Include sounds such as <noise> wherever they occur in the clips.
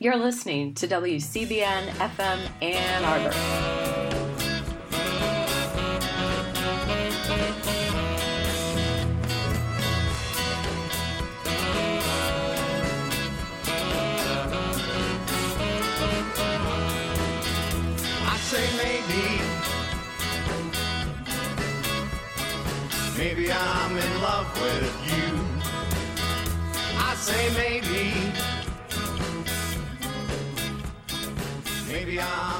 You're listening to WCBN FM Ann Arbor. I say maybe. Maybe I'm in love with you. I say maybe. Maybe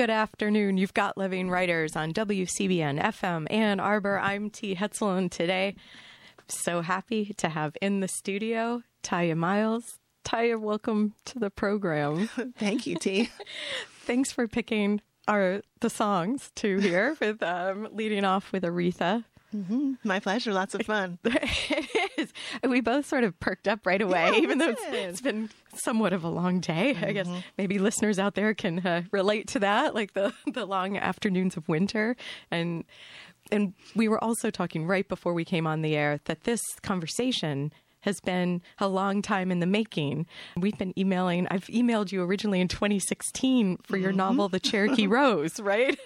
Good afternoon. You've got Living Writers on WCBN FM Ann Arbor. I'm T. Hetzel, and today, so happy to have in the studio Tiya Miles. Tiya, welcome to the program. <laughs> Thank you, T. <laughs> Thanks for picking our the songs to hear with um, leading off with Aretha. Mm-hmm. My pleasure. Lots of fun. <laughs> it is. We both sort of perked up right away, Yeah, even though it's, it's been somewhat of a long day. I guess mm-hmm. maybe listeners out there can uh, relate to that, like the <laughs> the long afternoons of winter, and and we were also talking right before we came on the air that this conversation has been a long time in the making. We've been emailing. I've emailed you originally in 2016 for your mm-hmm. novel, The Cherokee <laughs> Rose, right?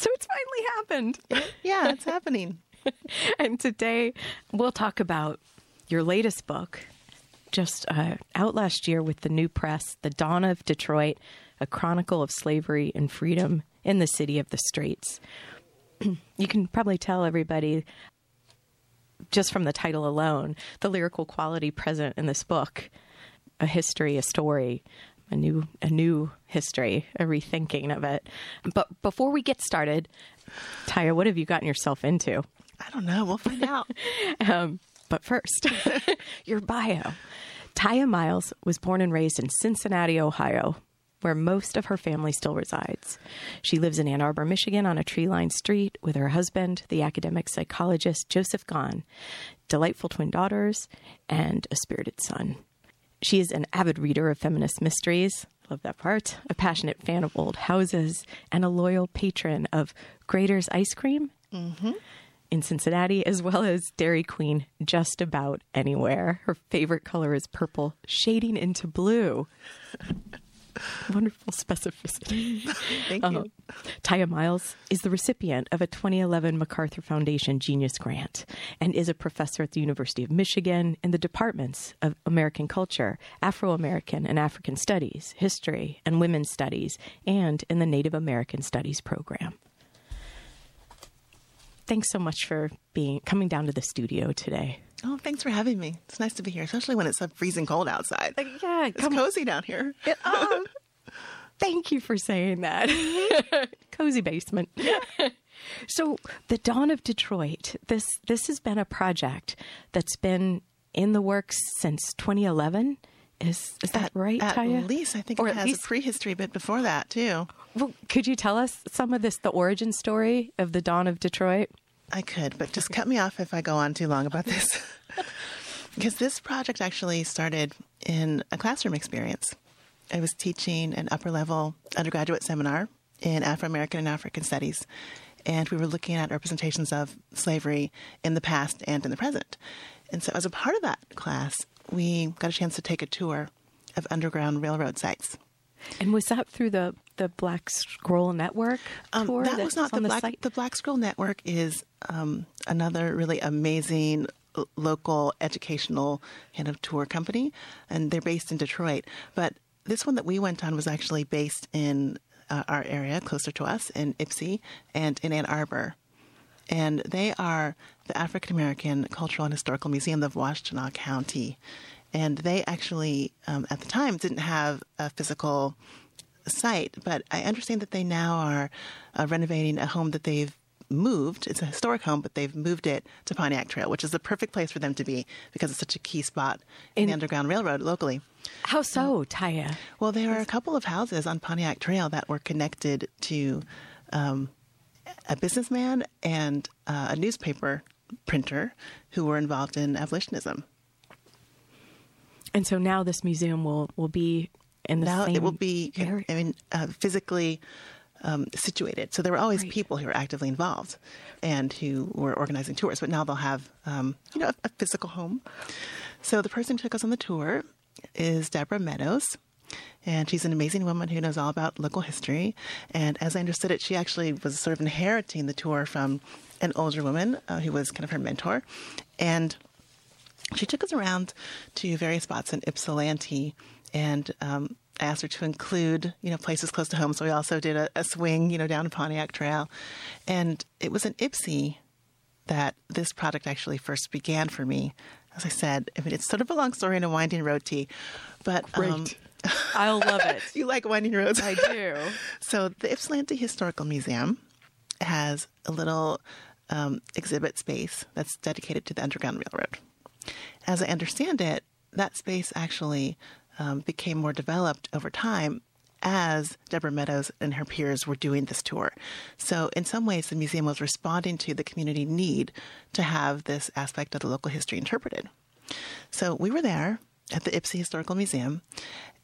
So it's finally happened. Yeah, it's happening. <laughs> and today we'll talk about your latest book, just uh, out last year with the new press, The Dawn of Detroit, a chronicle of slavery and freedom in the city of the Straits. <clears throat> you can probably tell everybody just from the title alone the lyrical quality present in this book a history a story a new a new history a rethinking of it but before we get started Tiya, what have you gotten yourself into I don't know. We'll find out. <laughs> um, but first, <laughs> your bio. Tiya Miles was born and raised in Cincinnati, Ohio, where most of her family still resides. She lives in Ann Arbor, Michigan, on a tree lined street with her husband, the academic psychologist Joseph Gone, delightful twin daughters, and a spirited son. She is an avid reader of feminist mysteries. Love that part. A passionate fan of old houses and a loyal patron of Graeter's ice cream mm-hmm. in Cincinnati, as well as Dairy Queen just about anywhere. Her favorite color is purple, shading into blue. <laughs> Wonderful specificity. Thank you. Uh-huh. Tiya Miles is the recipient of a 2011 MacArthur Foundation Genius Grant and is a professor at the University of Michigan in the departments of American Culture, Afro American and African Studies, History, and Women's Studies, and in the Native American Studies program. Thanks so much for being coming down to the studio today. Oh, thanks for having me. It's nice to be here, especially when it's freezing cold outside. Uh, yeah, It's cozy down here. Oh, <laughs> thank you for saying that. Mm-hmm. <laughs> Cozy basement. so, the dawn of Detroit. This this has been a project that's been in the works since 2011. Is is that At, right, at Tiya? least I think Or it at has least- a prehistory bit before that too. Well, could you tell us some of this, the origin story of the dawn of Detroit? I could, but just cut me off if I go on too long about this. <laughs> because this project actually started in a classroom experience. I was teaching an upper level undergraduate seminar in Afro American and African Studies, and we were looking at representations of slavery in the past and in the present. And so, as a part of that class, we got a chance to take a tour of Underground Railroad sites And was that through the the Black Scroll Network Um, tour? that was not the Black. site? The Black Scroll Network is um, another really amazing local educational kind of tour company, and they're based in Detroit. But this one that we went on was actually based in uh, our area, closer to us, in Ypsi and in Ann Arbor. And they are the African American Cultural and Historical Museum of Washtenaw County. And they actually, um, at the time, didn't have a physical site, but I understand that they now are uh, renovating a home that they've moved. It's a historic home, but they've moved it to Pontiac Trail, which is the perfect place for them to be because it's such a key spot in, the Underground Railroad locally. How so, Tiya? Well, there are a couple of houses on Pontiac Trail that were connected to um, a businessman and uh, a newspaper printer who were involved in abolitionism. And so now this museum will will be in the now same it will be area. I mean, uh, physically um, situated. So there were always Right. people who were actively involved and who were organizing tours, but now they'll have um, you know a, a physical home. So the person who took us on the tour is Deborah Meadows. And she's an amazing woman who knows all about local history. And as I understood it, she actually was sort of inheriting the tour from an older woman uh, who was kind of her mentor. And she took us around to various spots in Ypsilanti and um, I asked her to include, you know, places close to home. So we also did a, a swing, you know, down to Pontiac Trail. And it was in Ypsi that this product actually first began for me. As I said, I mean, it's sort of a long story and a winding road, T. But um, <laughs> I'll love it. you like winding roads. I <laughs> do. So the Ypsilanti Historical Museum has a little um, exhibit space that's dedicated to the Underground Railroad. As I understand it, that space actually um, became more developed over time as Deborah Meadows and her peers were doing this tour. So, in some ways, the museum was responding to the community need to have this aspect of the local history interpreted. So, we were there at the Ypsi Historical Museum,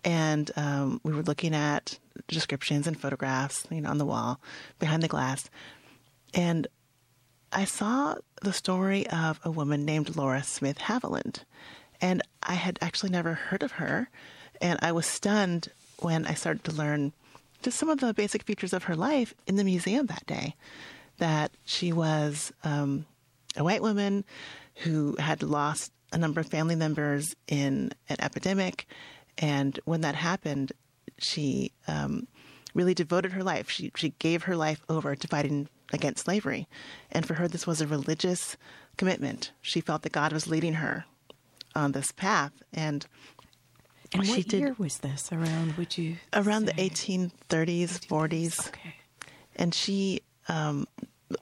and um, we were looking at descriptions and photographs, you know, on the wall behind the glass, and I saw the story of a woman named Laura Smith Haviland, and I had actually never heard of her, and I was stunned when I started to learn just some of the basic features of her life in the museum that day. That she was um, a white woman who had lost a number of family members in an epidemic, and when that happened, she um, really devoted her life. She she gave her life over to fighting against slavery, and for her, this was a religious commitment. She felt that God was leading her on this path, and And she what did year was this? Around? Would you around the say? 1830s, 40s, Okay. and she um,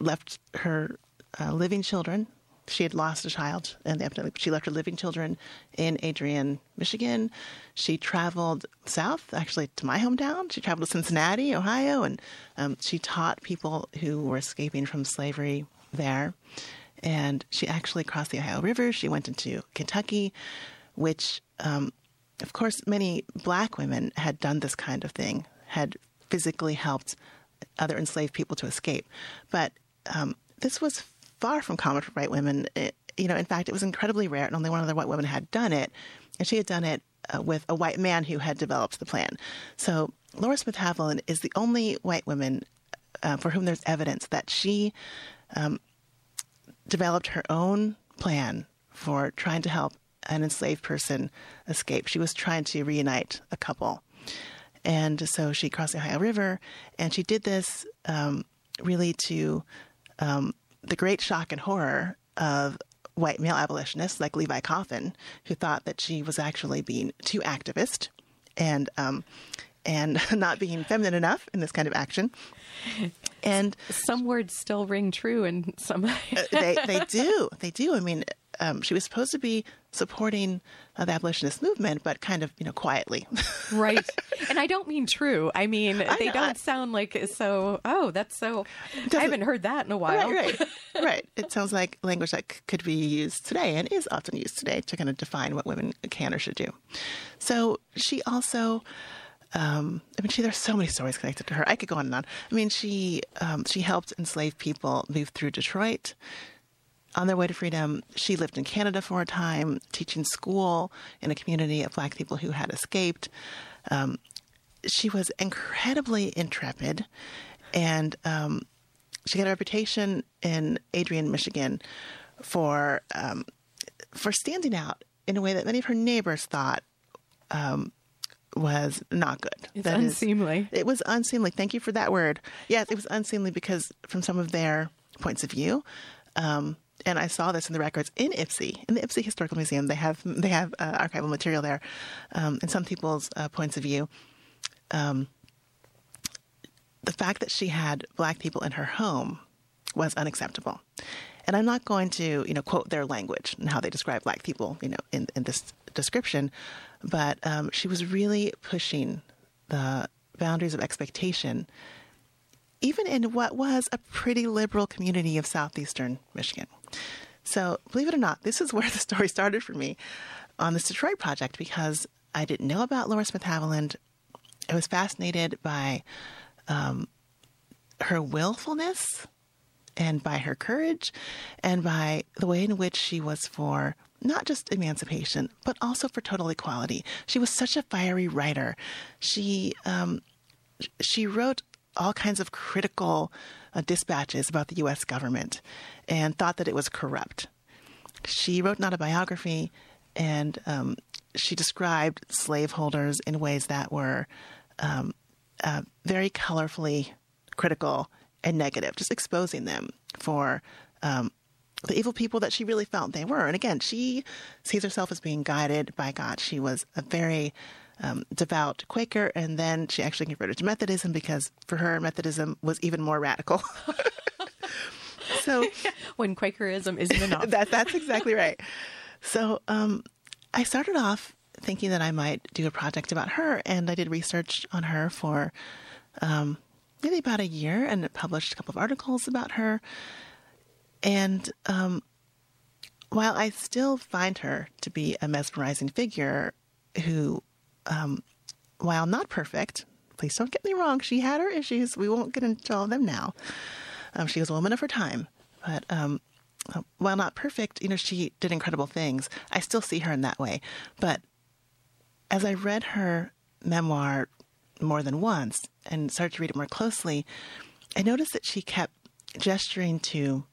left her uh, living children. She had lost a child epidemic. She left her living children in Adrian, Michigan. She traveled south, actually to my hometown. She traveled to Cincinnati, Ohio, and um, she taught people who were escaping from slavery there. And she actually crossed the Ohio River. She went into Kentucky, which, um, of course, many black women had done this kind of thing, had physically helped other enslaved people to escape. But um, this was far from common for white women. It, you know, in fact, it was incredibly rare, and only one other white woman had done it, and she had done it uh, with a white man who had developed the plan. So Laura Smith Haviland is the only white woman uh, for whom there's evidence that she um, developed her own plan for trying to help an enslaved person escape. She was trying to reunite a couple. And so she crossed the Ohio River, and she did this um, really to um, the great shock and horror of white male abolitionists like Levi Coffin, who thought that she was actually being too activist and um, and <laughs> not being feminine enough in this kind of action. And Some words still ring true, and some. they they do they do. I mean, um, she was supposed to be supporting uh, the abolitionist movement, but kind of you know quietly. <laughs> right. And I don't mean true. I mean they know, don't I- sound like so. Oh, that's so. I haven't heard that in a while. right, right, <laughs> right. It sounds like language that c- could be used today and is often used today to kind of define what women can or should do. So she also. Um, I mean, she, there's so many stories connected to her. I could go on and on. I mean, she um, she helped enslaved people move through Detroit on their way to freedom. She lived in Canada for a time, teaching school in a community of black people who had escaped. Um, she was incredibly intrepid, and um, she got a reputation in Adrian, Michigan, for um, for standing out in a way that many of her neighbors thought um, was not good. It's That is- unseemly. it was unseemly. Thank you for that word. Yes, it was unseemly because from some of their points of view, um, and I saw this in the records in Ypsi, in the Ypsi Historical Museum. They have they have uh, archival material there, um, some people's uh, points of view. Um, the fact that she had black people in her home was unacceptable. And I'm not going to, you know, quote their language and how they describe black people, you know, in, in this description, but um, she was really pushing the boundaries of expectation, even in what was a pretty liberal community of southeastern Michigan. So, believe it or not, this is where the story started for me on this Detroit project because I didn't know about Laura Smith Haviland. I was fascinated by um, her willfulness and by her courage and by the way in which she was for not just emancipation, but also for total equality. She was such a fiery writer. She um, she wrote all kinds of critical uh, dispatches about the U.S. government and thought that it was corrupt. She wrote an autobiography and um, she described slaveholders in ways that were um, uh, very colorfully critical and negative, just exposing them for um, the evil people that she really felt they were. And again, she sees herself as being guided by God. She was a very um, devout Quaker, and then she actually converted to Methodism because for her, Methodism was even more radical. <laughs> so <laughs> When Quakerism isn't <laughs> enough. that, that's exactly right. So um, I started off thinking that I might do a project about her, and I did research on her for um, maybe about a year and published a couple of articles about her. And um, while I still find her to be a mesmerizing figure who, um, while not perfect, please don't get me wrong, she had her issues. We won't get into all of them now. Um, she was a woman of her time, but um, uh, while not perfect, you know, she did incredible things. I still see her in that way. But as I read her memoir more than once and started to read it more closely, I noticed that she kept gesturing to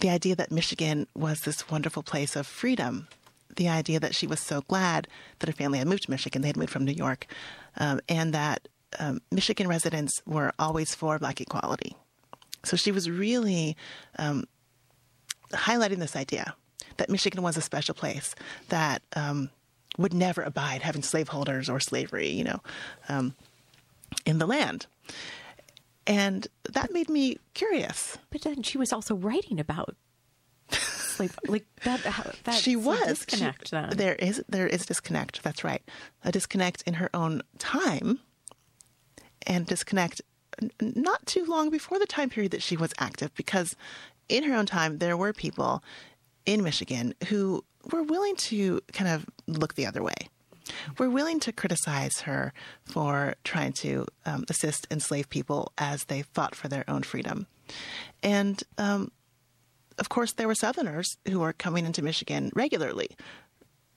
the idea that Michigan was this wonderful place of freedom. The idea that she was so glad that her family had moved to Michigan, they had moved from New York, um, and that um, Michigan residents were always for black equality. So she was really um, highlighting this idea that Michigan was a special place that um, would never abide having slaveholders or slavery, you know, um, in the land. And that made me curious. But then she was also writing about slave, like that. How, that's she a was disconnect. She- then There is there is disconnect. That's right, a disconnect in her own time, and disconnect not too long before the time period that she was active, because in her own time there were people in Michigan who were willing to kind of look the other way. Were willing to criticize her for trying to um, assist enslaved people as they fought for their own freedom, and um, of course, there were Southerners who were coming into Michigan regularly,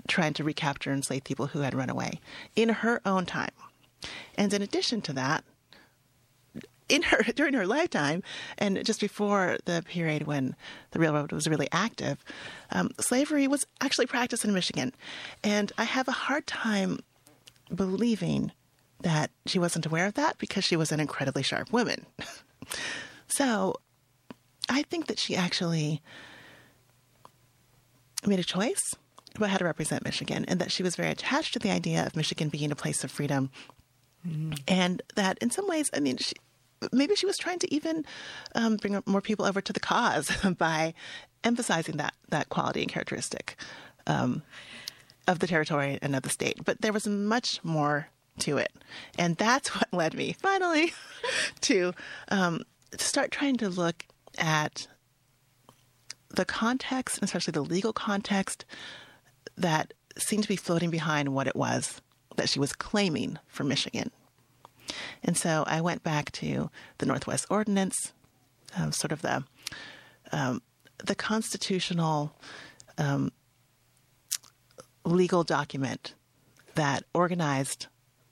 trying to recapture enslaved people who had run away in her own time. And in addition to that, in her <laughs> during her lifetime, and just before the period when the railroad was really active, um, slavery was actually practiced in Michigan. And I have a hard time believing that she wasn't aware of that because she was an incredibly sharp woman. <laughs> so I think that she actually made a choice about how to represent Michigan and that she was very attached to the idea of Michigan being a place of freedom. And that in some ways, I mean, she, maybe she was trying to even um, bring more people over to the cause <laughs> by emphasizing that, that quality and characteristic um, of the territory and of the state. But there was much more to it. And that's <laughs> what led me finally <laughs> to, um, to start trying to look at the context, especially the legal context, that seemed to be floating behind what it was that she was claiming for Michigan. And so I went back to the Northwest Ordinance, um, sort of the um, the constitutional um, legal document that organized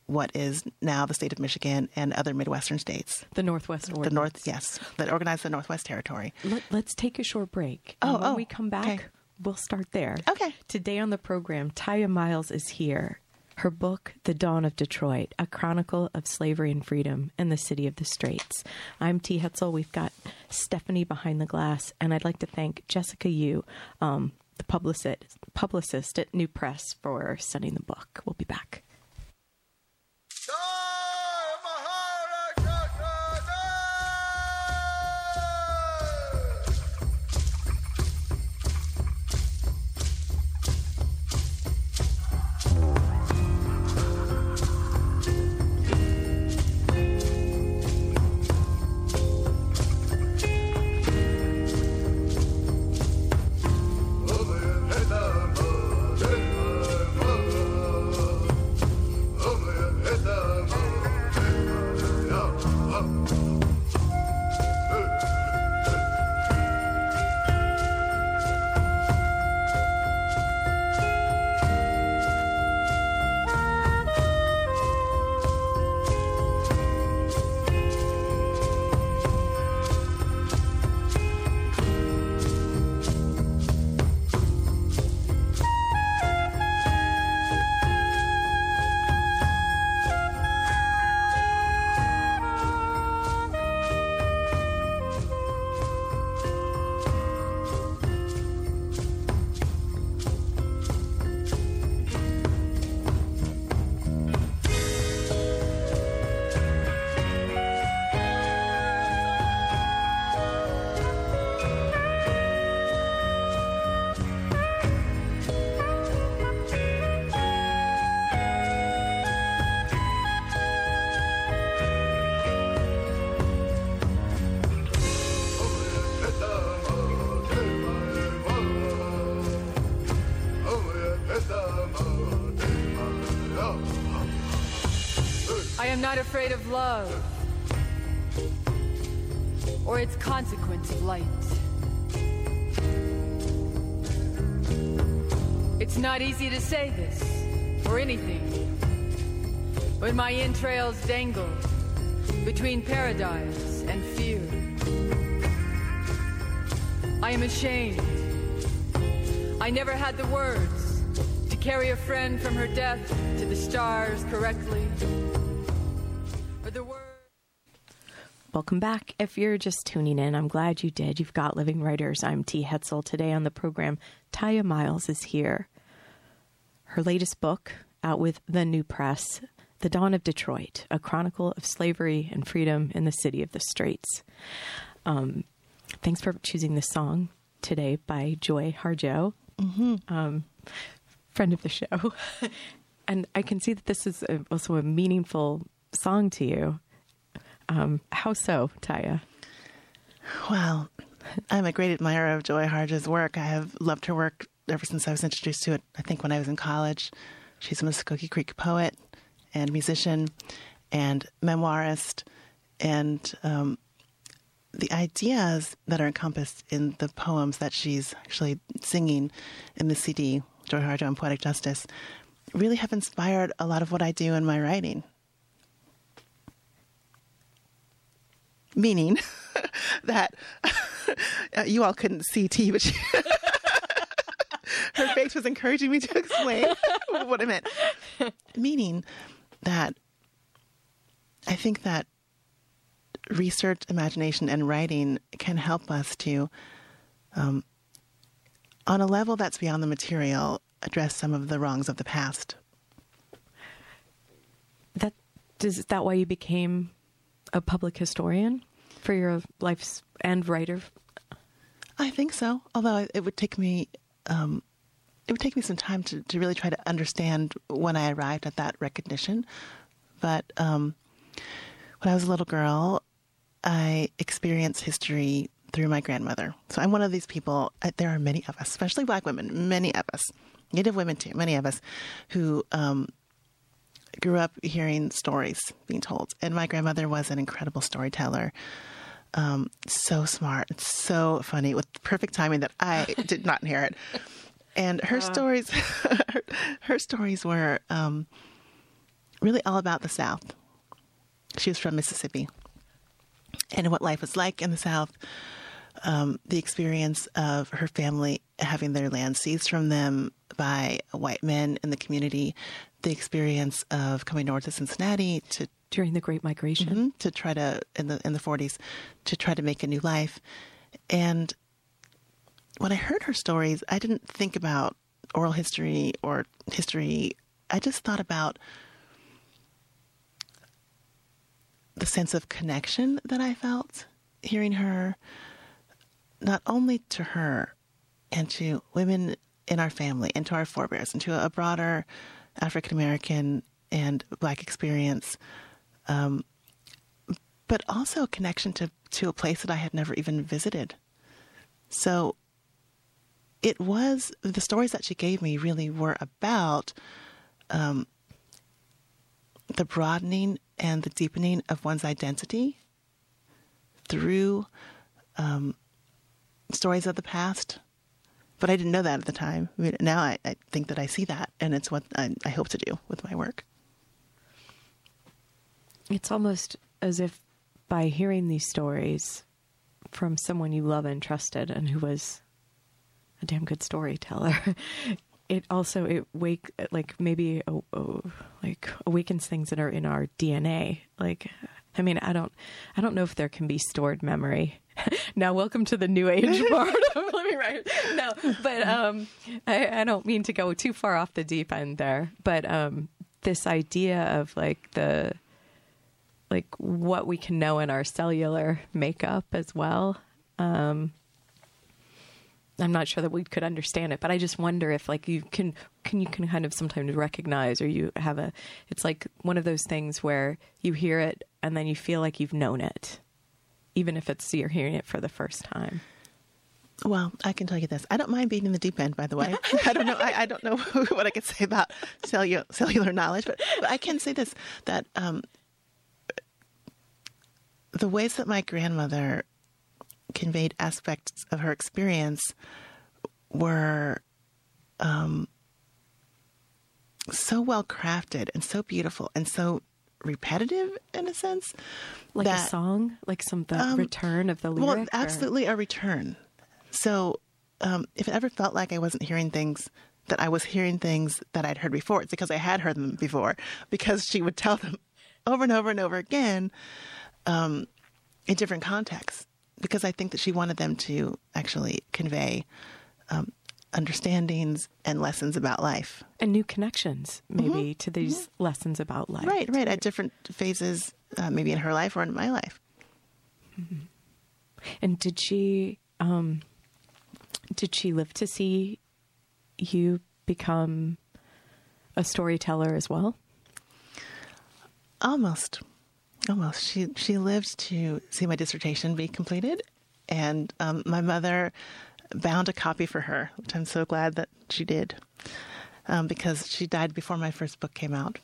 what is now the state of Michigan and other Midwestern states. The Northwest Ordinance. The North, yes, that organized the Northwest Territory. Let, us take a short break. Oh, and when oh, we come back, okay. we'll start there. Okay. Today on the program, Tiya Miles is here. Her book, The Dawn of Detroit, a chronicle of slavery and freedom in the city of the Straits. I'm T. Hetzel. We've got Stephanie behind the glass, and I'd like to thank Jessica Yu, um, the publicist, publicist at New Press, for sending the book. We'll be back. It's not easy to say this or anything when my entrails dangle between paradise and fear. I am ashamed. I never had the words to carry a friend from her death to the stars correctly. But. Welcome back. If you're just tuning in, I'm glad you did. You've got Living Writers. I'm T. Hetzel. Today on the program, Tiya Miles is here. Her latest book, out with the New Press, The Dawn of Detroit, a chronicle of slavery and freedom in the city of the Straits. Um, thanks for choosing this song today by Joy Harjo, um, friend of the show. <laughs> and I can see that this is a, also a meaningful song to you. Um, how so, Tiya? Well, I'm a great admirer of Joy Harjo's work. I have loved her work ever since I was introduced to it, I think, when I was in college. She's a Muskogee Creek poet and musician and memoirist. And um, the ideas that are encompassed in the poems that she's actually singing in the CD, Joy Harjo and Poetic Justice, really have inspired a lot of what I do in my writing. Meaning <laughs> that <laughs> you all couldn't see T, but <laughs> <laughs> her face was encouraging me to <laughs> explain what I meant. Meaning that I think that research, imagination, and writing can help us to, um, on a level that's beyond the material, address some of the wrongs of the past. That is that why you became a public historian for your life's and writer? I think so. Although it would take me, um, it would take me some time to, to really try to understand when I arrived at that recognition. But um, when I was a little girl, I experienced history through my grandmother. So I'm one of these people. uh, There are many of us, especially Black women, many of us, Native women too, many of us, who um, grew up hearing stories being told. And my grandmother was an incredible storyteller. Um, so smart, so funny, with perfect timing that I <laughs> did not hear it. And her stories, her, <laughs> her stories were um, really all about the South. She was from Mississippi and what life was like in the South, um, the experience of her family having their land seized from them by white men in the community, the experience of coming north to Cincinnati to During the Great Migration. Mhm, to try to in the in the 40s to try to make a new life. And when i heard her stories i didn't think about oral history or history. I just thought about the sense of connection that i felt hearing her not only to her and to women in our family and to our forebears and to a broader african american and black experience but also a connection to, to a place that I had never even visited. So it was the stories that she gave me really were about um, the broadening and the deepening of one's identity through um, stories of the past. But I didn't know that at the time. I mean, now I, I think that I see that, and it's what I, I hope to do with my work. It's almost as if by hearing these stories from someone you love and trusted and who was a damn good storyteller, <laughs> it also it wake like maybe oh, oh, like awakens things that are in our DNA. Like, I mean, I don't, I don't know if there can be stored memory. <laughs> now, welcome to the new age part of living right. No, but um, I, I don't mean to go too far off the deep end there. But um, this idea of like the like what we can know in our cellular makeup as well. Um, I'm not sure that we could understand it, but I just wonder if like you can can you can kind of sometimes recognize or you have a it's like one of those things where you hear it and then you feel like you've known it, even if it's you're hearing it for the first time. Well, I can tell you this. I don't mind being in the deep end, by the way. <laughs> I don't know. I, I don't know <laughs> what I could say about cellular, cellular knowledge, but, but I can say this that um, the ways that my grandmother conveyed aspects of her experience were um, so well crafted and so beautiful and so repetitive in a sense. Like a song, like some the Um, return of the lyric. well, or- absolutely a return. So, um, if it ever felt like I wasn't hearing things, that I was hearing things that I'd heard before, it's because I had heard them before, because she would tell them <laughs> over and over and over again um, in different contexts, because I think that she wanted them to actually convey um, understandings and lessons about life. and new connections maybe to these lessons about life. Mm-hmm. Right, right, at different phases, uh, maybe in her life or in my life. And did she um did she live to see you become a storyteller as well? Almost, almost. She she lived to see my dissertation be completed, and um, my mother bound a copy for her, which I'm so glad that she did, um, because she died before my first book came out.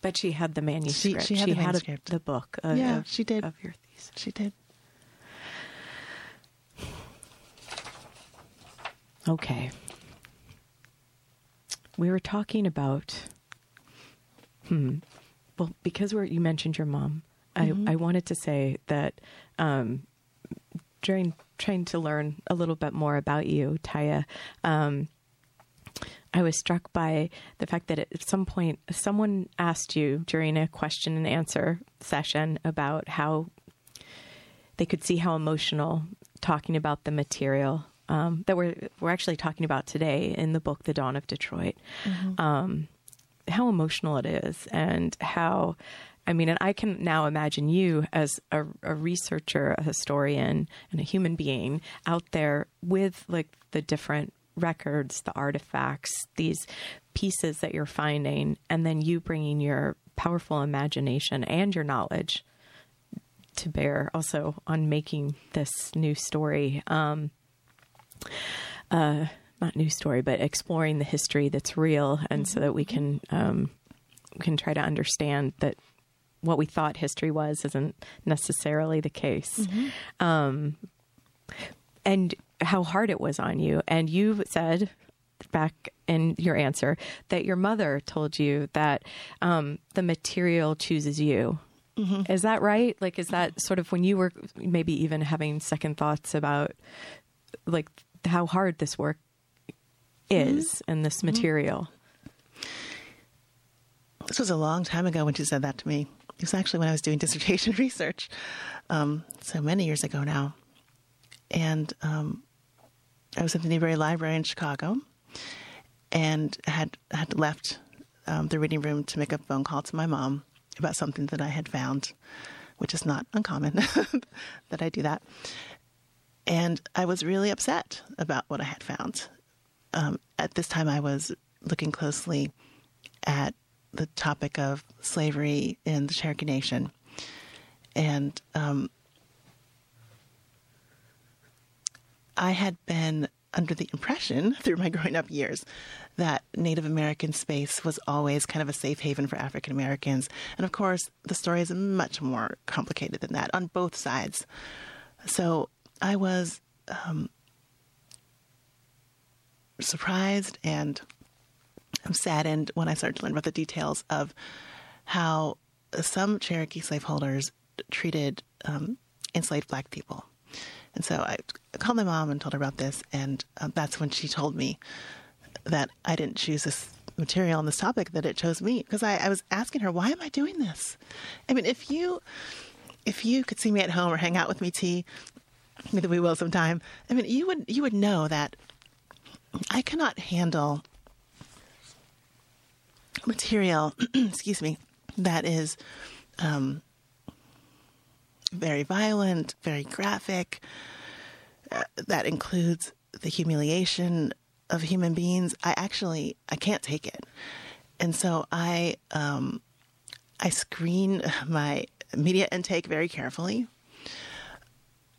But she had the manuscript. she had the a- manuscript. the book. Of, Yeah, of- she did. of your thesis. She did. Okay. We were talking about, hmm. Well, because we're you mentioned your mom, I I wanted to say that um, during trying to learn a little bit more about you, Tiya, um, I was struck by the fact that at some point someone asked you during a question and answer session about how they could see how emotional talking about the material um, that we're we're actually talking about today in the book The Dawn of Detroit. Um, how emotional it is, and how I mean, and I can now imagine you as a, a researcher, a historian, and a human being out there with like the different records, the artifacts, these pieces that you're finding, and then you bringing your powerful imagination and your knowledge to bear also on making this new story. Um, uh, not new story, but exploring the history that's real, and so that we can um, we can try to understand that what we thought history was isn't necessarily the case. Um, and how hard it was on you. And you said back in your answer that your mother told you that um, the material chooses you. Is that right? Like, is that sort of when you were maybe even having second thoughts about like how hard this work is and this material? This was a long time ago when she said that to me. It was actually when I was doing <laughs> dissertation research, um, so many years ago now. And um, I was at the Newberry Library in Chicago, and had had left um, the reading room to make a phone call to my mom about something that I had found, which is not uncommon <laughs> that I do that. And I was really upset about what I had found. Um, at this time, I was looking closely at the topic of slavery in the Cherokee Nation. And um, I had been under the impression <laughs> through my growing up years that Native American space was always kind of a safe haven for African Americans. And of course, the story is much more complicated than that on both sides. So I was um, surprised and saddened when I started to learn about the details of how some Cherokee slaveholders treated um, enslaved black people. And so I called my mom and told her about this, and uh, that's when she told me that I didn't choose this material on this topic, that it chose me. Because I, I was asking her, why am I doing this? I mean, if you if you could see me at home or hang out with me, T, maybe we will sometime. I mean, you would you would know that I cannot handle material, <clears throat> excuse me, that is um, very violent, very graphic, uh, that includes the humiliation of human beings. I actually I can't take it, and so I um, I screen <laughs> my media intake very carefully.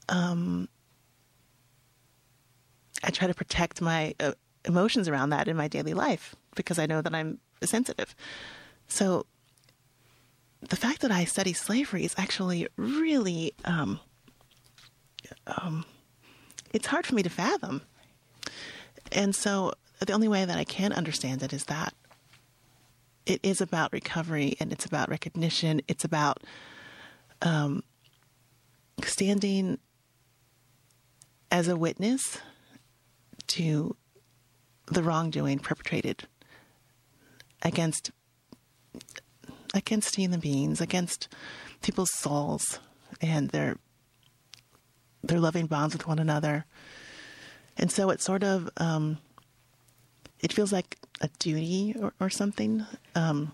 Um, try to protect my uh, emotions around that in my daily life because I know that I'm sensitive. So the fact that I study slavery is actually really, um, um, it's hard for me to fathom. And so the only way that I can understand it is that it is about recovery and it's about recognition. It's about um, standing as a witness to the wrongdoing perpetrated against against human beings, against people's souls and their their loving bonds with one another. And so it's sort of um, it feels like a duty or, or something. Um,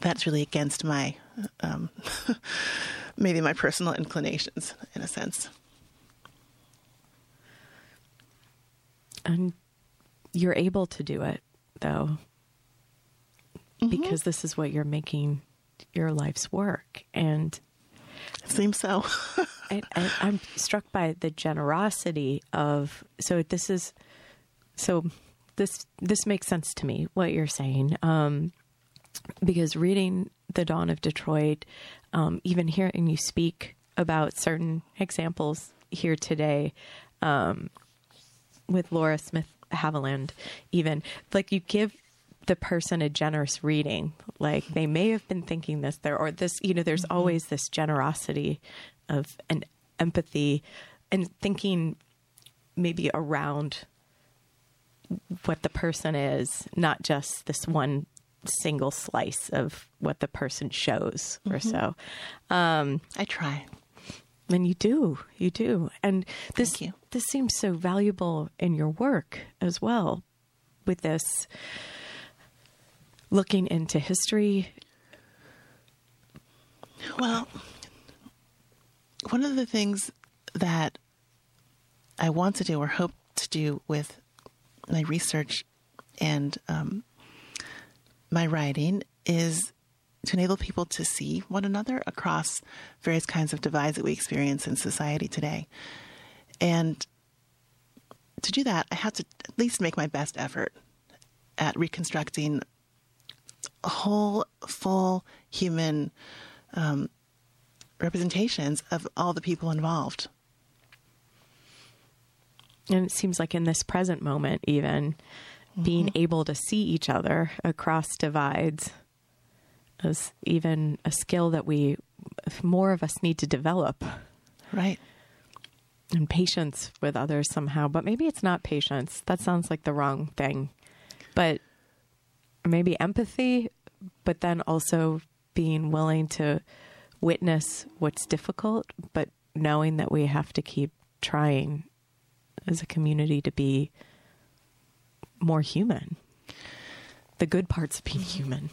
that's really against my um, <laughs> maybe my personal inclinations in a sense. And you're able to do it, though, because this is what you're making your life's work. And It seems so. <laughs> I, I, I'm struck by the generosity of. So this is, so this this makes sense to me what you're saying, um, because reading the Dawn of Detroit, um, even hearing you speak about certain examples here today, um, with Laura Smith Haviland, even like you give the person a generous reading. Like they may have been thinking this there or this, you know, there's mm-hmm. always this generosity of an empathy and thinking maybe around what the person is, not just this one single slice of what the person shows or mm-hmm. so. Um, I try. And you do, you do. And this you. this seems so valuable in your work as well with this looking into history. Well, one of the things that I want to do or hope to do with my research and um, my writing is to enable people to see one another across various kinds of divides that we experience in society today. And to do that, I have to at least make my best effort at reconstructing whole, full human um, representations of all the people involved. and it seems like in this present moment, even being able to see each other across divides is even a skill that we more of us need to develop Right. and patience with others somehow. But maybe it's not patience. That sounds like the wrong thing. But maybe empathy, but then also being willing to witness what's difficult, but knowing that we have to keep trying as a community to be more human. The good parts of being mm-hmm. human.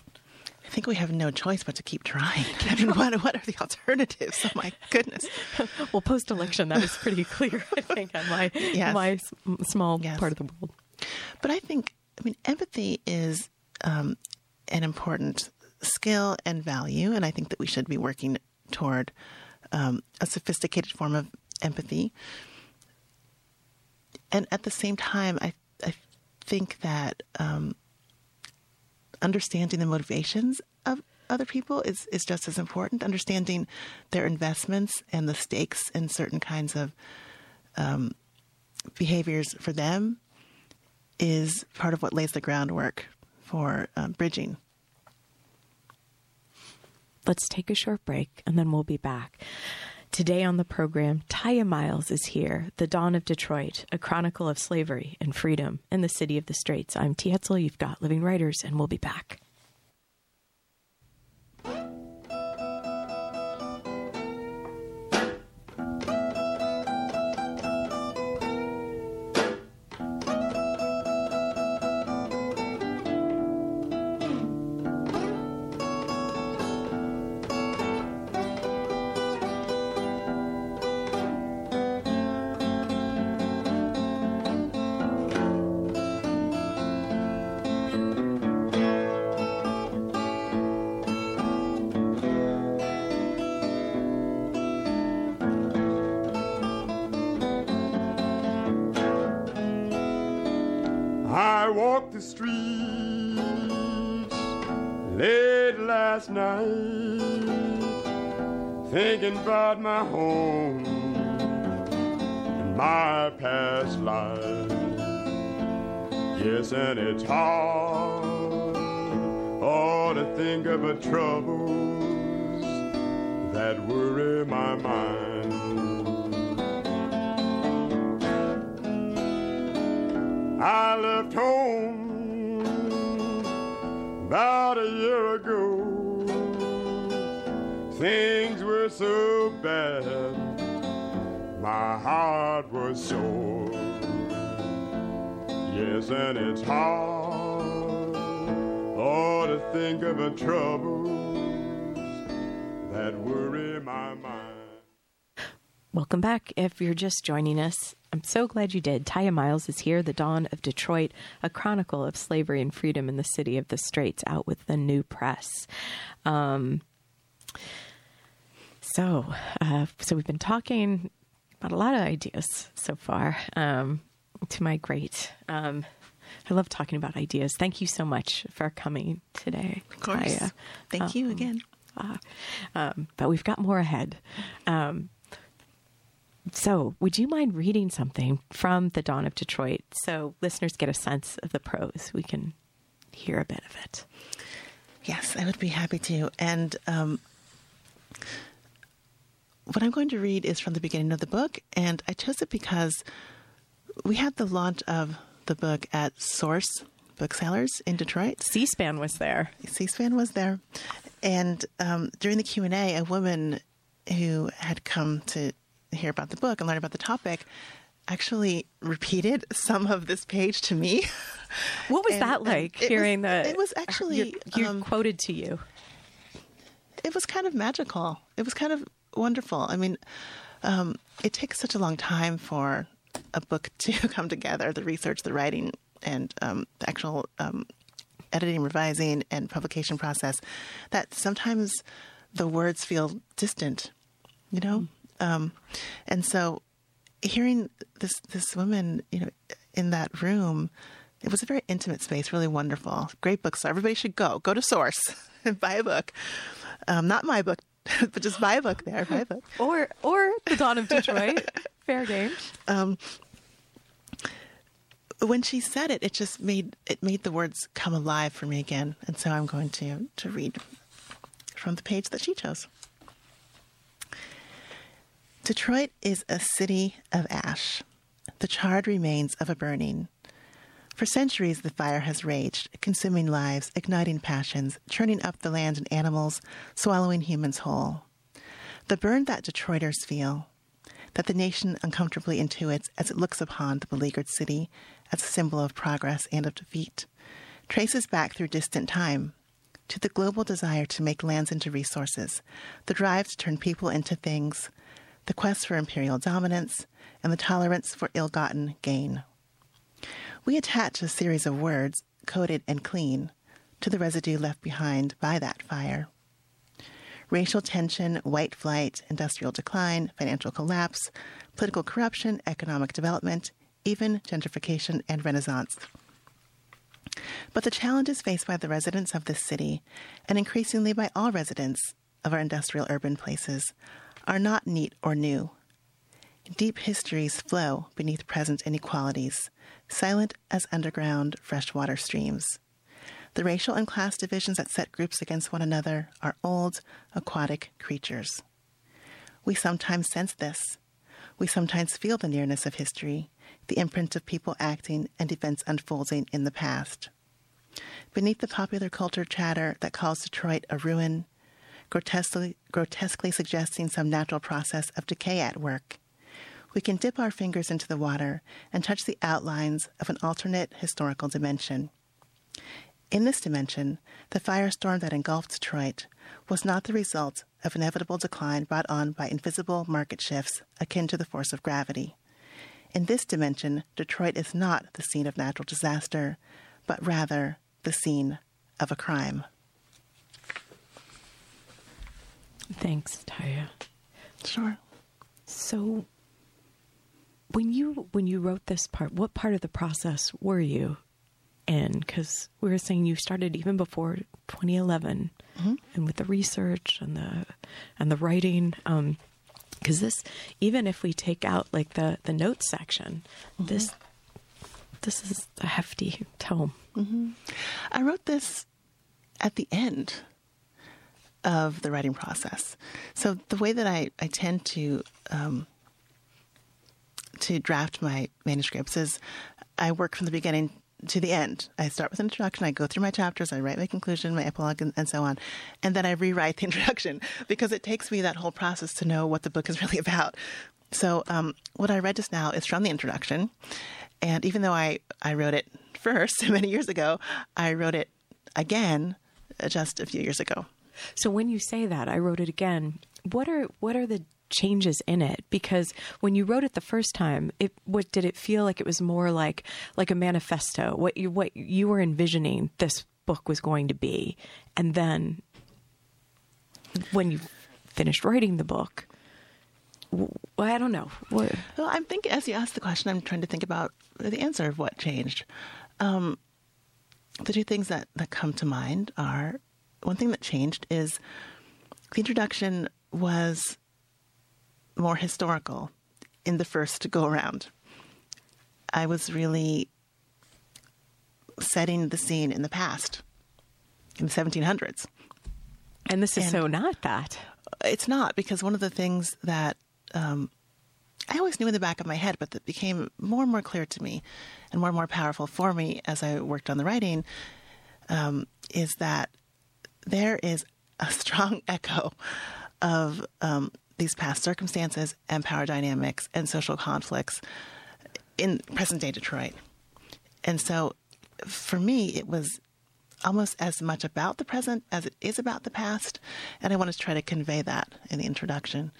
I think we have no choice but to keep trying. <laughs> I mean, what, what are the alternatives? Oh my goodness. <laughs> Well, post election, that is pretty clear, I think, on my, Yes. my small Yes. part of the world. But I think, I mean, empathy is um, an important skill and value, and I think that we should be working toward um, a sophisticated form of empathy. And at the same time, I I think that um, understanding the motivations of other people is is just as important. Understanding their investments and the stakes in certain kinds of um, behaviors for them is part of what lays the groundwork for um, bridging. Let's take a short break and then we'll be back. Today on the program, Tiya Miles is here, The Dawn of Detroit, a chronicle of slavery and freedom in the city of the Straits. I'm T. Hetzel, you've got Living Writers, and we'll be back. Yes, and it's hard, all to think of the troubles that worry my mind. Welcome back. If you're just joining us, I'm so glad you did. Tiya Miles is here, The Dawn of Detroit, a chronicle of slavery and freedom in the city of the Straits, out with the new press. Um, so, uh, so we've been talking about a lot of ideas so far. Um, to my great, um, I love talking about ideas. Thank you so much for coming today. Of course. Tiya. Thank you again. Um, but we've got more ahead. Um, so, would you mind reading something from The Dawn of Detroit so listeners get a sense of the prose? We can hear a bit of it. Yes, I would be happy to. And um, what I'm going to read is from the beginning of the book, and I chose it because we had the launch of the book at Source Booksellers in Detroit. C SPAN was there. C-SPAN was there, and um, during the Q and A, a woman who had come to hear about the book and learn about the topic actually repeated some of this page to me. What was And- that like, it was- hearing the. it was actually, You um, quoted to you. it was kind of magical. It was kind of wonderful. I mean, um, it takes such a long time for a book <laughs> to come together the research, the writing, and um, the actual um, editing, revising, and publication process that sometimes the words feel distant, you know? Um, and so hearing this, this woman, you know, in that room, it was a very intimate space, really wonderful. Great bookstore. Everybody should go. Go to Source <laughs> and buy a book. Um, not my book, <laughs> but just buy a book there. Buy a book. Or, or The Dawn of Detroit. Fair game. Um, when she said it, it just made it made the words come alive for me again. And so I'm going to to read from the page that she chose. Detroit is a city of ash, the charred remains of a burning. For centuries, the fire has raged, consuming lives, igniting passions, churning up the land and animals, swallowing humans whole. The burn that Detroiters feel, that the nation uncomfortably intuits as it looks upon the beleaguered city as a symbol of progress and of defeat, traces back through distant time to the global desire to make lands into resources, the drive to turn people into things, the quest for imperial dominance, and the tolerance for ill gotten gain. We attach a series of words, coded and clean, to the residue left behind by that fire. Racial tension, white flight, industrial decline, financial collapse, political corruption, economic development, even gentrification and renaissance. But the challenges faced by the residents of this city, and increasingly by all residents of our industrial urban places, are not neat or new. Deep histories flow beneath present inequalities, silent as underground freshwater streams. The racial and class divisions that set groups against one another are old, aquatic creatures. We sometimes sense this. We sometimes feel the nearness of history, the imprint of people acting and events unfolding in the past. Beneath the popular culture chatter that calls Detroit a ruin, grotesquely, grotesquely suggesting some natural process of decay at work, we can dip our fingers into the water and touch the outlines of an alternate historical dimension. In this dimension, the firestorm that engulfed Detroit was not the result of inevitable decline brought on by invisible market shifts akin to the force of gravity. In this dimension, Detroit is not the scene of natural disaster, but rather the scene of a crime. Thanks, Tiya. Sure. So when you when you wrote this part, what part of the process were you in? Because we were saying you started even before 2011, and with the research and the and the writing. Um, because this, even if we take out like the the notes section, this this is a hefty tome. I wrote this at the end of the writing process. So the way that I, I tend to um, to draft my manuscripts is I work from the beginning to the end. I start with an introduction, I go through my chapters, I write my conclusion, my epilogue, and, and so on. And then I rewrite the <laughs> introduction because it takes me that whole process to know what the book is <laughs> really about. So um, what I read just now is from the introduction. And even though I, I wrote it first <laughs> many years ago, I wrote it again uh, just a few years ago. So when you say that, I wrote it again. What are what are the changes in it? Because when you wrote it the first time, it what did it feel like? It was more like like a manifesto. What you what you were envisioning this book was going to be, and then when you finished writing the book, I don't know. What, Well, I'm thinking, as you asked the question, I'm trying to think about the answer of what changed. Um, the two things that, that come to mind are one thing that changed is the introduction was more historical in the first go around. I was really setting the scene in the past, in the 1700s. and this is And- so not that. It's not because one of the things that um, I always knew in the back of my head, but that became more and more clear to me and more and more powerful for me as I worked on the writing um, is that there is a <laughs> strong echo of um, these past circumstances and power dynamics and social conflicts in present day Detroit. And so for me, it was almost as much about the present as it is about the past, and I want to try to convey that in the introduction.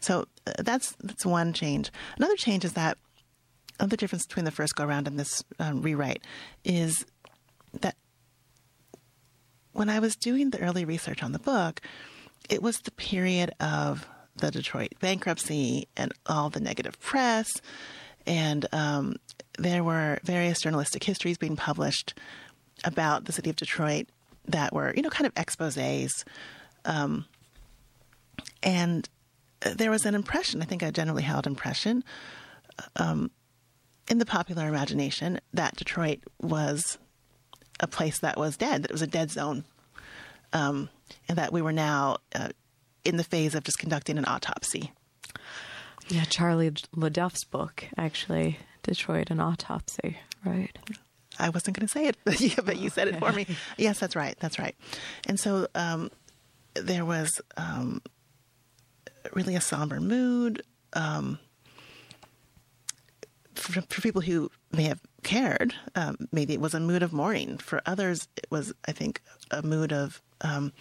So uh, that's that's one change. Another change is that another difference between the first go around and this um, rewrite is that when I was doing the early research on the book, it was the period of the Detroit bankruptcy and all the negative press, and um, there were various journalistic histories being published about the city of Detroit that were, you know, kind of exposés. Um, and there was an impression, I think a generally held impression, um, in the popular imagination that Detroit was a place that was dead, that it was a dead zone, um, and that we were now uh, in the phase of just conducting an autopsy. Yeah, Charlie LeDuff's book, actually, Detroit, an autopsy, right? I wasn't going to say it, <laughs> but you, but you said it for me. Yes, that's right. That's right. And so um, there was um, really a somber mood. Um, for, for people who may have cared, um, maybe it was a mood of mourning. For others, it was, I think, a mood of um,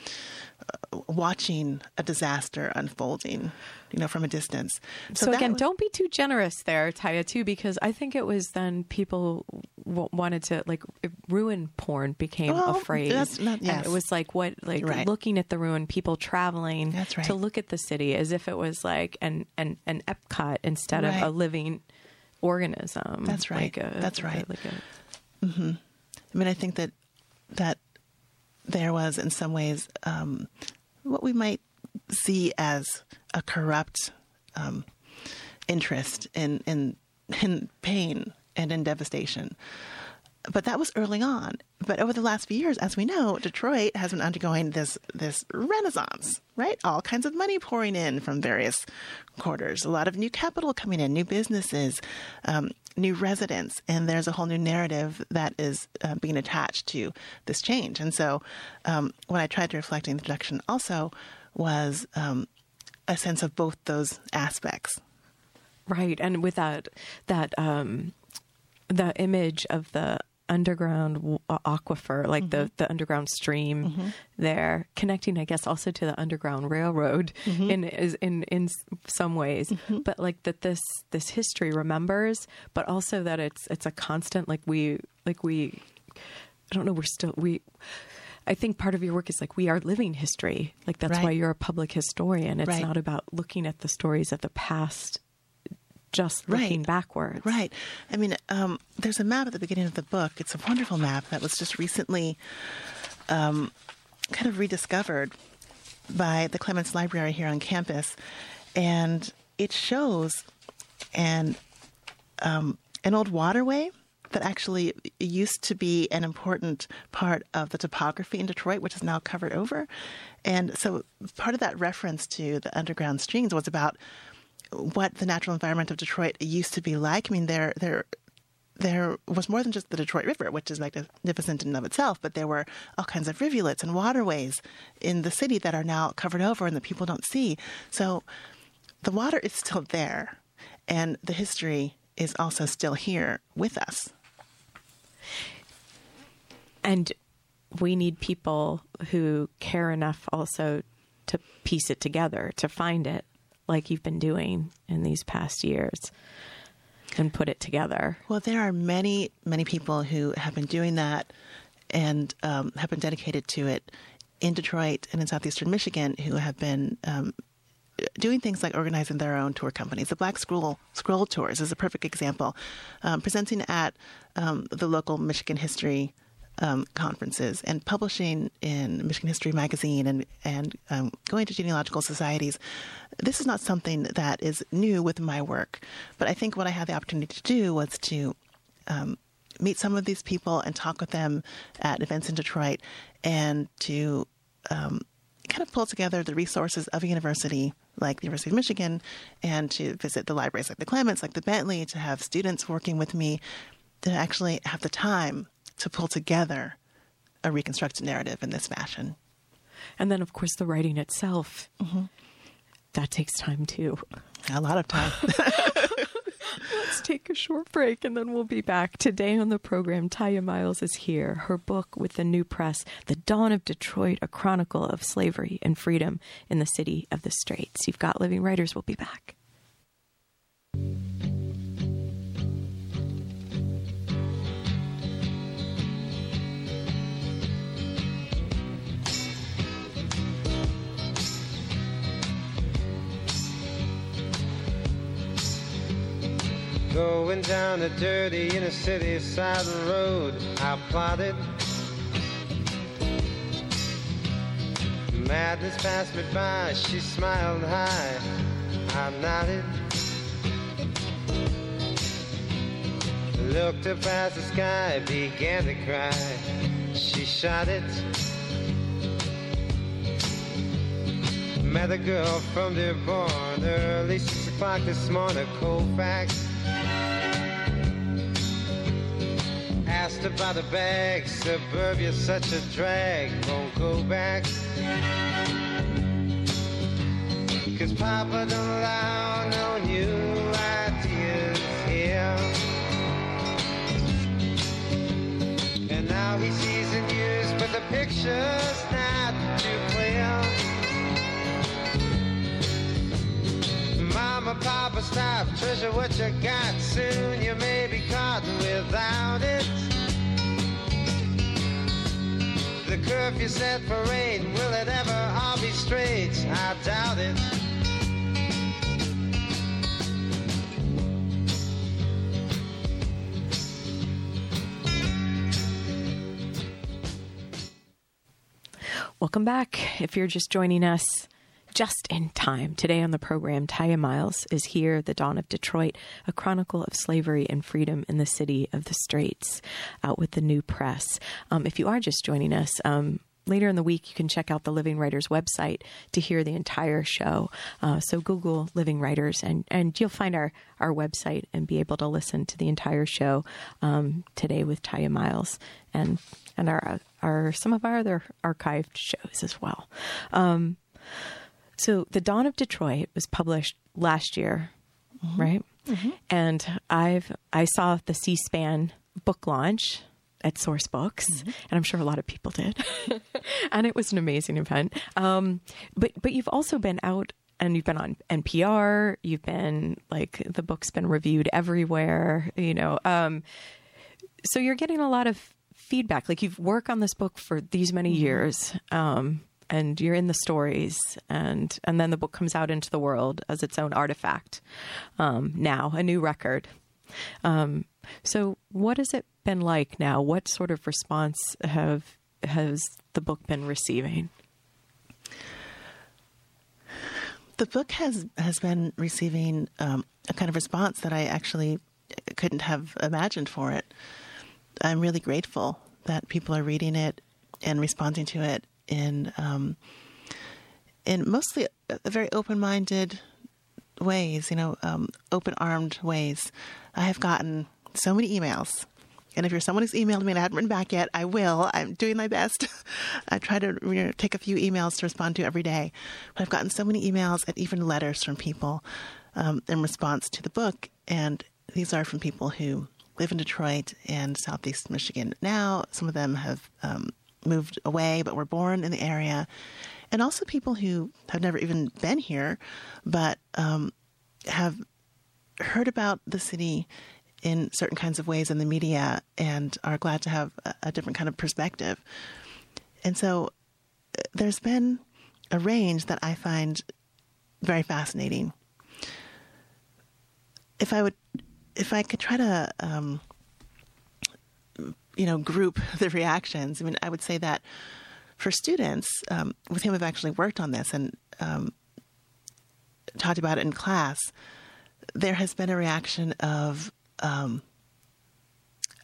watching a disaster unfolding, you know, from a distance. So, that again, was- don't be too generous there, Tiya, too, because I think it was then people w- wanted to like ruin porn became Well, a phrase, that's not- and it was like what like Right. looking at the ruin, people traveling That's right. to look at the city as if it was like an an, an Epcot instead of a living organism. That's right. Like a- That's right. Like a, I mean, I think that that there was, in some ways, um, what we might see as a corrupt um, interest in, in in pain and in devastation. But that was early on. But over the last few years, as we know, Detroit has been undergoing this this renaissance, right? All kinds of money pouring in from various quarters, a lot of new capital coming in, new businesses, um, new residents, and there's a whole new narrative that is uh, being attached to this change. And so, um, what I tried to reflect in the introduction also was um, a sense of both those aspects. Right, and with that that um, the image of the underground w- aquifer, like the mm-hmm. the underground stream mm-hmm. there, connecting, I guess, also to the underground railroad mm-hmm. in is in in s- some ways, but like that this this history remembers, but also that it's it's a constant, like we like we, I don't know, we're still we. I think part of your work is like we are living history. Like that's Right. why you're a public historian. It's Right. not about looking at the stories of the past just looking Right. backwards. Right. I mean, um, there's a map at the beginning of the book. It's a wonderful map that was just recently um, kind of rediscovered by the Clements Library here on campus, and it shows an um, an old waterway that actually used to be an important part of the topography in Detroit, which is now covered over. And so part of that reference to the underground streams was about what the natural environment of Detroit used to be like. I mean, there there there was more than just the Detroit River, which is magnificent in and of itself, but there were all kinds of rivulets and waterways in the city that are now covered over and that people don't see. So the water is still there, and the history is also still here with us. And we need people who care enough also to piece it together, to find it, like you've been doing in these past years, and put it together. Well, there are many, many people who have been doing that and um, have been dedicated to it in Detroit and in southeastern Michigan who have been um, doing things like organizing their own tour companies. The Black Scroll Scroll Tours is a perfect example, um, presenting at um, the local Michigan history um, conferences and publishing in Michigan History Magazine and and um, going to genealogical societies. This is not something that is new with my work, but I think what I had the opportunity to do was to um, meet some of these people and talk with them at events in Detroit, and to um, kind of pull together the resources of a university like the University of Michigan, and to visit the libraries like the Clements, like the Bentley, to have students working with me to actually have the time to pull together a reconstructed narrative in this fashion. And then, of course, the writing itself. Mm-hmm. That takes time too. A lot of time. <laughs> <laughs> Let's take a short break and then we'll be back. Today on the program, Tiya Miles is here. Her book with the new press, The Dawn of Detroit, a chronicle of slavery and freedom in the city of the Straits. You've got Living Writers. We'll be back. Going down a dirty inner city side road, I plotted. Madness passed me by, she smiled high, I nodded. looked up as the sky began to cry. She shot it. Met a girl from Dearborn early six o'clock this morning, Colfax. Asked about the bag, suburbia's such a drag, won't go back. Cause Papa don't allow no new ideas here. And now he sees the news, but the picture's not too clear. Mama, Papa, stop, treasure what you got. Soon you may be caught without it. The curfew set for rain, will it ever all be straight? I doubt it. Welcome back. If you're just joining us, just in time. Today on the program, Tiya Miles is here, The Dawn of Detroit, a chronicle of slavery and freedom in the city of the Straits, out with the new press. Um, if you are just joining us, um, later in the week, you can check out the Living Writers website to hear the entire show. Uh, so Google Living Writers, and, and you'll find our, our website and be able to listen to the entire show um, today with Tiya Miles and and our our some of our other archived shows as well. Um, so, The Dawn of Detroit was published last year, right? And I've I saw the C-SPAN book launch at Source Books, and I'm sure a lot of people did. <laughs> and it was an amazing event. Um, but but you've also been out and you've been on NPR. You've been like the book's been reviewed everywhere. You know, um, so you're getting a lot of feedback. Like you've worked on this book for these many years, um, and you're in the stories, and and then the book comes out into the world as its own artifact. Um, now, a new record. Um, so, what has it been like now? What sort of response have has the book been receiving? The book has has been receiving um, a kind of response that I actually couldn't have imagined for it. I'm really grateful that people are reading it and responding to it in um, in mostly very open minded ways. You know, um, open armed ways. I have gotten so many emails. And if you're someone who's emailed me and I haven't written back yet, I will. I'm doing my best. <laughs> I try to you know, take a few emails to respond to every day. But I've gotten so many emails and even letters from people um, in response to the book. And these are from people who live in Detroit and Southeast Michigan now. Some of them have um, moved away but were born in the area. And also people who have never even been here but um, have heard about the city in certain kinds of ways in the media and are glad to have a, a different kind of perspective. And so uh, there's been a range that I find very fascinating. If I would, if I could try to, um, you know, group <laughs> the reactions, I mean, I would say that for students, um, with whom I've actually worked on this and um, talked about it in class, there has been a reaction of um,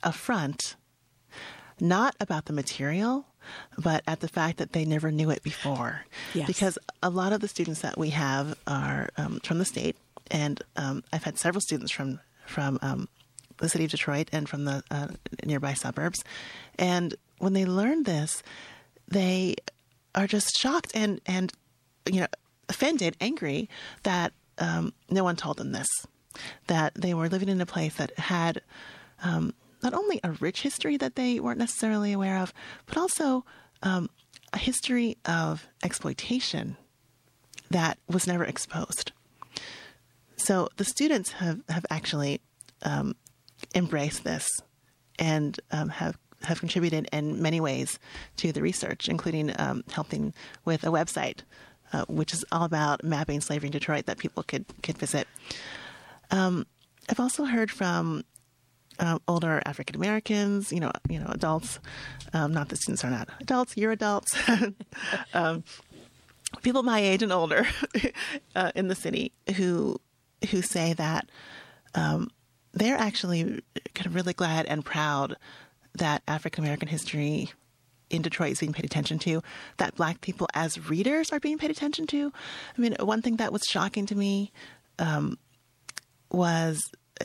affront, not about the material, but at the fact that they never knew it before. Yes. Because a lot of the students that we have are um, from the state, and um, I've had several students from from um, the city of Detroit and from the uh, nearby suburbs, and when they learn this, they are just shocked and and you know offended, angry that um, no one told them this, that they were living in a place that had um, not only a rich history that they weren't necessarily aware of, but also um, a history of exploitation that was never exposed. So the students have, have actually um, embraced this and um, have have contributed in many ways to the research, including um, helping with a website, uh, which is all about mapping slavery in Detroit that people could could visit. Um, I've also heard from um, older African Americans, you know, you know, adults. Um, not that students are not adults; you're adults. <laughs> um, people my age and older <laughs> uh, in the city who who say that um, they're actually kind of really glad and proud that African American history in Detroit is being paid attention to, that black people as readers are being paid attention to. I mean, one thing that was shocking to me um, was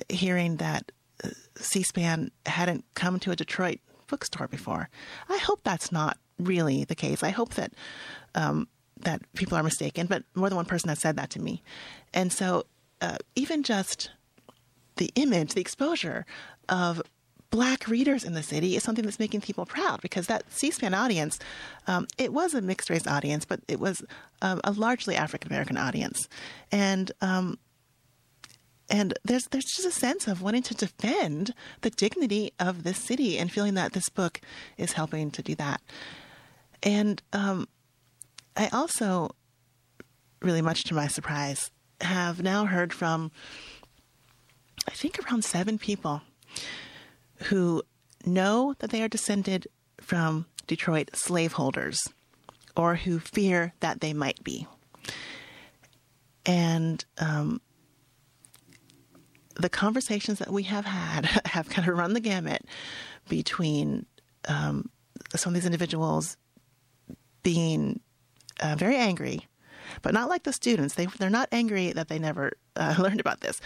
hearing that uh, C SPAN hadn't come to a Detroit bookstore before. I hope that's not really the case. I hope that um, that people are mistaken, but more than one person has said that to me. And so, uh, even just the image, the exposure of black readers in the city is something that's making people proud because that C-SPAN audience, um, it was a mixed race audience, but it was um, a largely African American audience, and um, and there's there's just a sense of wanting to defend the dignity of this city and feeling that this book is helping to do that. And um, I also, really much to my surprise, have now heard from I think around seven people who know that they are descended from Detroit slaveholders or who fear that they might be. And um, the conversations that we have had <laughs> have kind of run the gamut between um, some of these individuals being uh, very angry, but not like the students. They they're not angry that they never uh, <laughs> learned about this.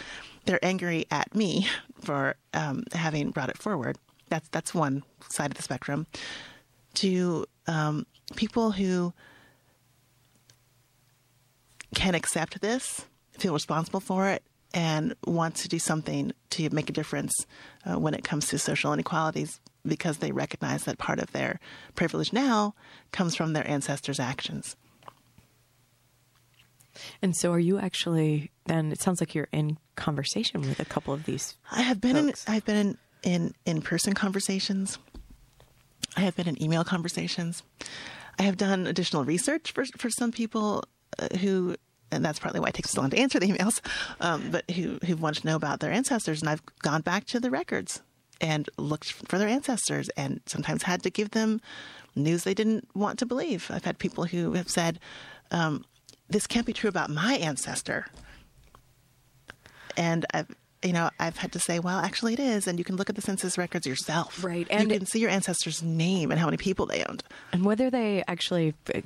They're angry at me for um, having brought it forward. That's that's one side of the spectrum. To um, people who can accept this, feel responsible for it, and want to do something to make a difference uh, when it comes to social inequalities because they recognize that part of their privilege now comes from their ancestors' actions. And so, are you actually then? It sounds like you're in conversation with a couple of these. I have been in. I've been in, in in person conversations. I have been in email conversations. I have done additional research for for some people uh, who, and that's partly why it takes so long to answer the emails, um, but who who want to know about their ancestors. And I've gone back to the records and looked for their ancestors, and sometimes had to give them news they didn't want to believe. I've had people who have said, um, "This can't be true about my ancestor," and I've. You know, I've had to say, well, actually, it is, and you can look at the census records yourself. Right, and you can see your ancestor's name and how many people they owned. And whether they actually uh,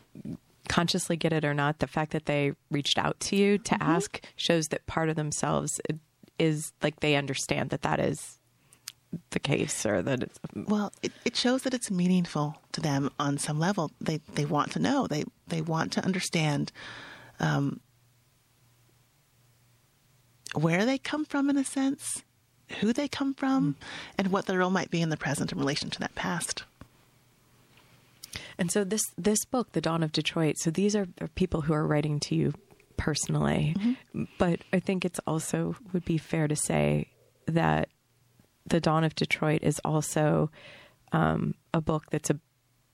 consciously get it or not, the fact that they reached out to you to ask shows that part of themselves is like they understand that that is the case or that it's Well, it, it shows that it's meaningful to them on some level. They they want to know. They they want to understand um, where they come from, in a sense, who they come from, and what their role might be in the present in relation to that past. And so this this book, The Dawn of Detroit. So these are, are people who are writing to you personally, but I think it's also would be fair to say that The Dawn of Detroit is also um, a book that's a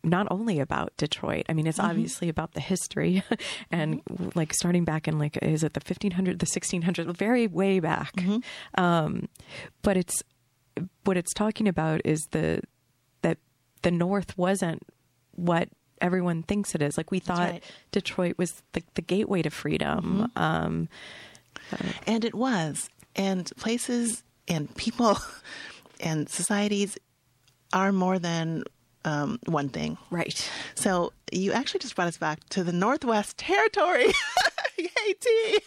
not only about Detroit. I mean, it's obviously about the history <laughs> and like starting back in like is it the 1500 the 1600 very way back. Um, but it's what it's talking about is the that the North wasn't what everyone thinks it is. Like we thought right. Detroit was the, the gateway to freedom. Um, And it was. And places and people <laughs> and societies are more than um, one thing. right. So you actually just brought us back to the Northwest Territory, <laughs> Yay, T.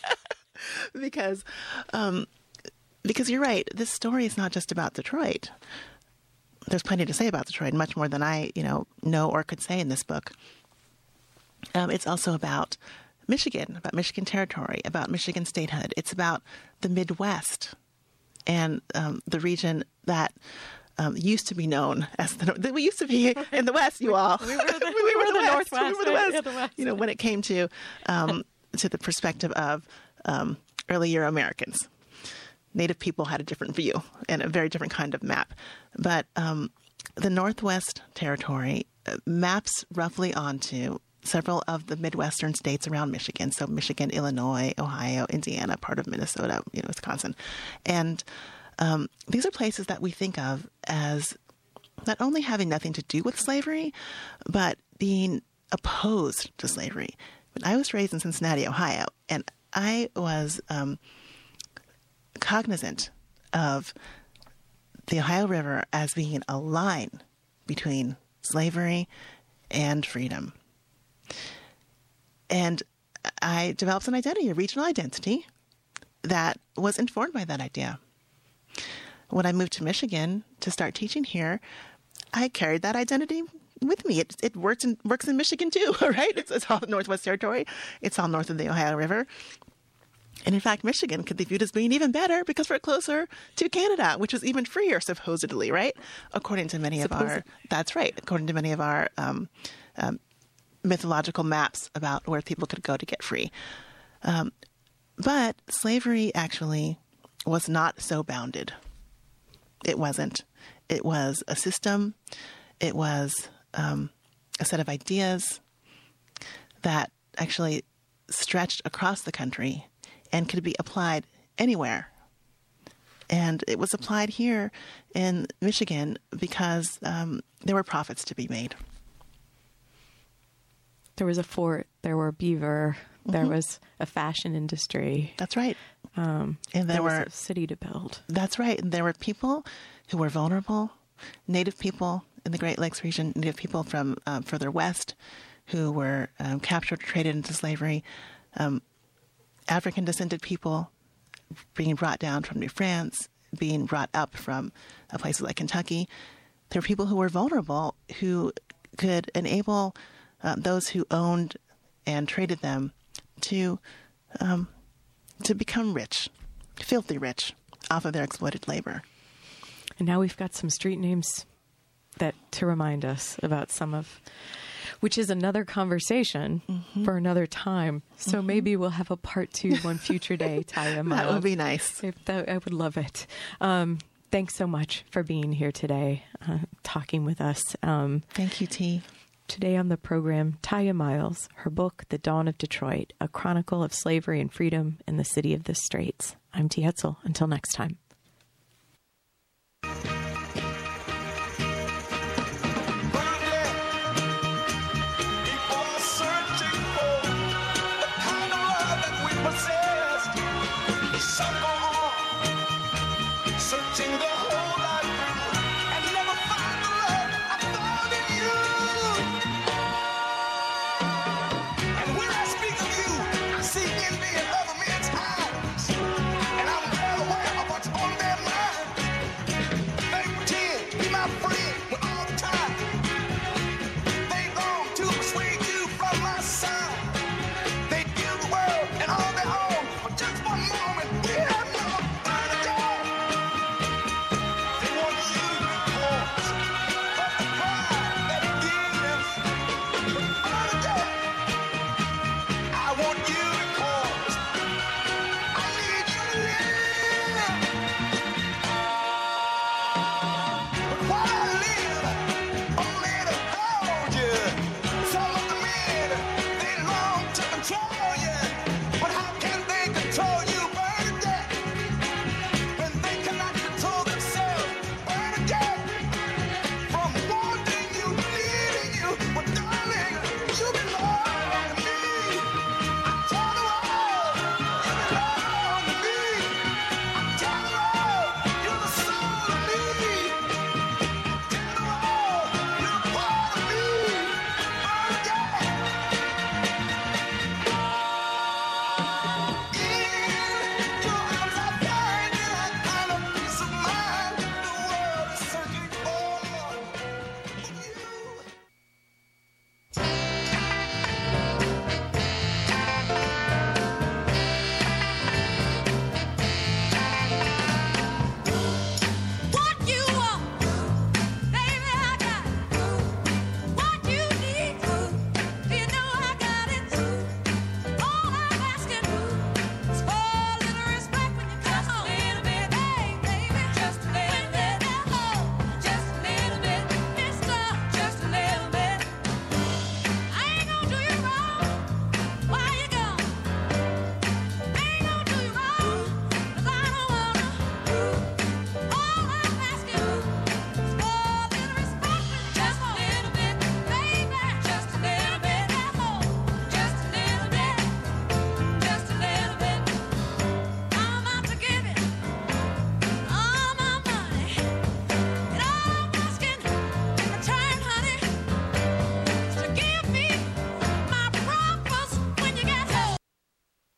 <laughs> because um, because you're right. This story is not just about Detroit. There's plenty to say about Detroit, much more than I you know know or could say in this book. Um, it's also about Michigan, about Michigan territory, about Michigan statehood. It's about the Midwest and um, the region that um, used to be known as the <laughs> we used to be in the West. You all, we were the, <laughs> <laughs> we were the, West. We were the? West. Yeah, the West. You know, when it came to um, to the perspective of um, early Euro Americans, Native people had a different view and a very different kind of map. But um, the Northwest Territory uh, maps roughly onto several of the Midwestern states around Michigan. So Michigan, Illinois, Ohio, Indiana, part of Minnesota, you know, Wisconsin, and um, these are places that we think of as not only having nothing to do with slavery, but being opposed to slavery. When I was raised in Cincinnati, Ohio, and I was um, cognizant of the Ohio River as being a line between slavery and freedom. And I developed an identity, a regional identity that was informed by that idea. When I moved to Michigan to start teaching here, I carried that identity with me. It, it works in works in Michigan too, <laughs> right? It's, it's all <laughs> Northwest Territory. It's all north of the Ohio River. And in fact, Michigan could be viewed as being even better because we're closer to Canada, which is even freer, supposedly, right? According to many of our, that's right, according to many of our um, um, mythological maps about where people could go to get free. Um, but slavery actually was not so bounded. It wasn't. It was a system. It was um, a set of ideas that actually stretched across the country and could be applied anywhere. And it was applied here in Michigan because um, there were profits to be made. There was a fort, there were beaver, there was a fashion industry, That's right. um, And there there was were a city to build. That's right. And there were people who were vulnerable, Native people in the Great Lakes region, Native people from um, further west who were um, captured, traded into slavery, um, African descended people being brought down from New France, being brought up from uh, places like Kentucky. There were people who were vulnerable who could enable uh, those who owned and traded them to um, to become rich, filthy rich, off of their exploited labor. And now we've got some street names that to remind us about some of which is another conversation Mm-hmm. for another time. So maybe we'll have a part two one future day, <laughs> Tiya That would be nice. If that, I would love it. Um, thanks so much for being here today, uh, talking with us. Um, Thank you, T. Today on the program, Tiya Miles, her book, The Dawn of Detroit, a chronicle of slavery and freedom in the city of the Straits. I'm T. Hetzel. Until next time.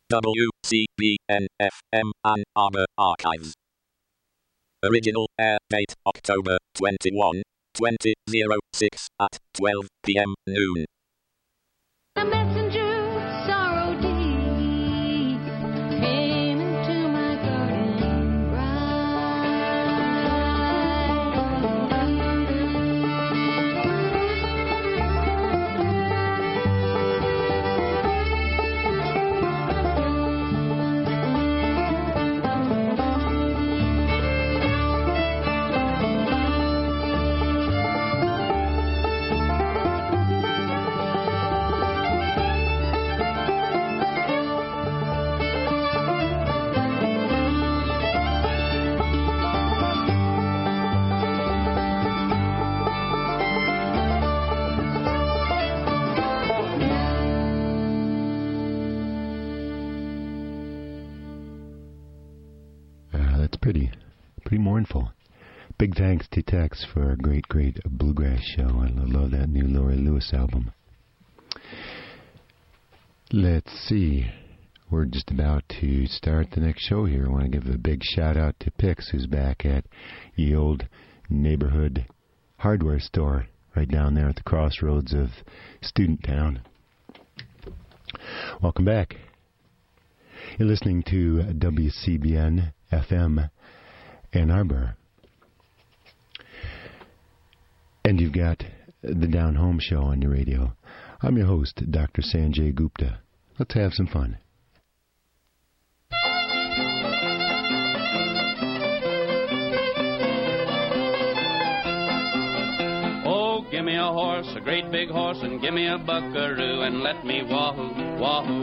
WCBN FM Ann Arbor Archives. Original air date October 21, 2006 at 12 p.m. noon. Mournful. Big thanks to Tex for a great, great bluegrass show. I love that new Laurie Lewis album. Let's see. We're just about to start the next show here. I want to give a big shout out to Pix, who's back at the old neighborhood hardware store right down there at the crossroads of Student Town. Welcome back. You're listening to WCBN FM Ann Arbor. And you've got the Down Home Show on your radio. I'm your host, Dr. Sanjay Gupta. Let's have some fun. Oh, give me a horse, a great big horse, and give me a buckaroo, and let me wahoo, wahoo.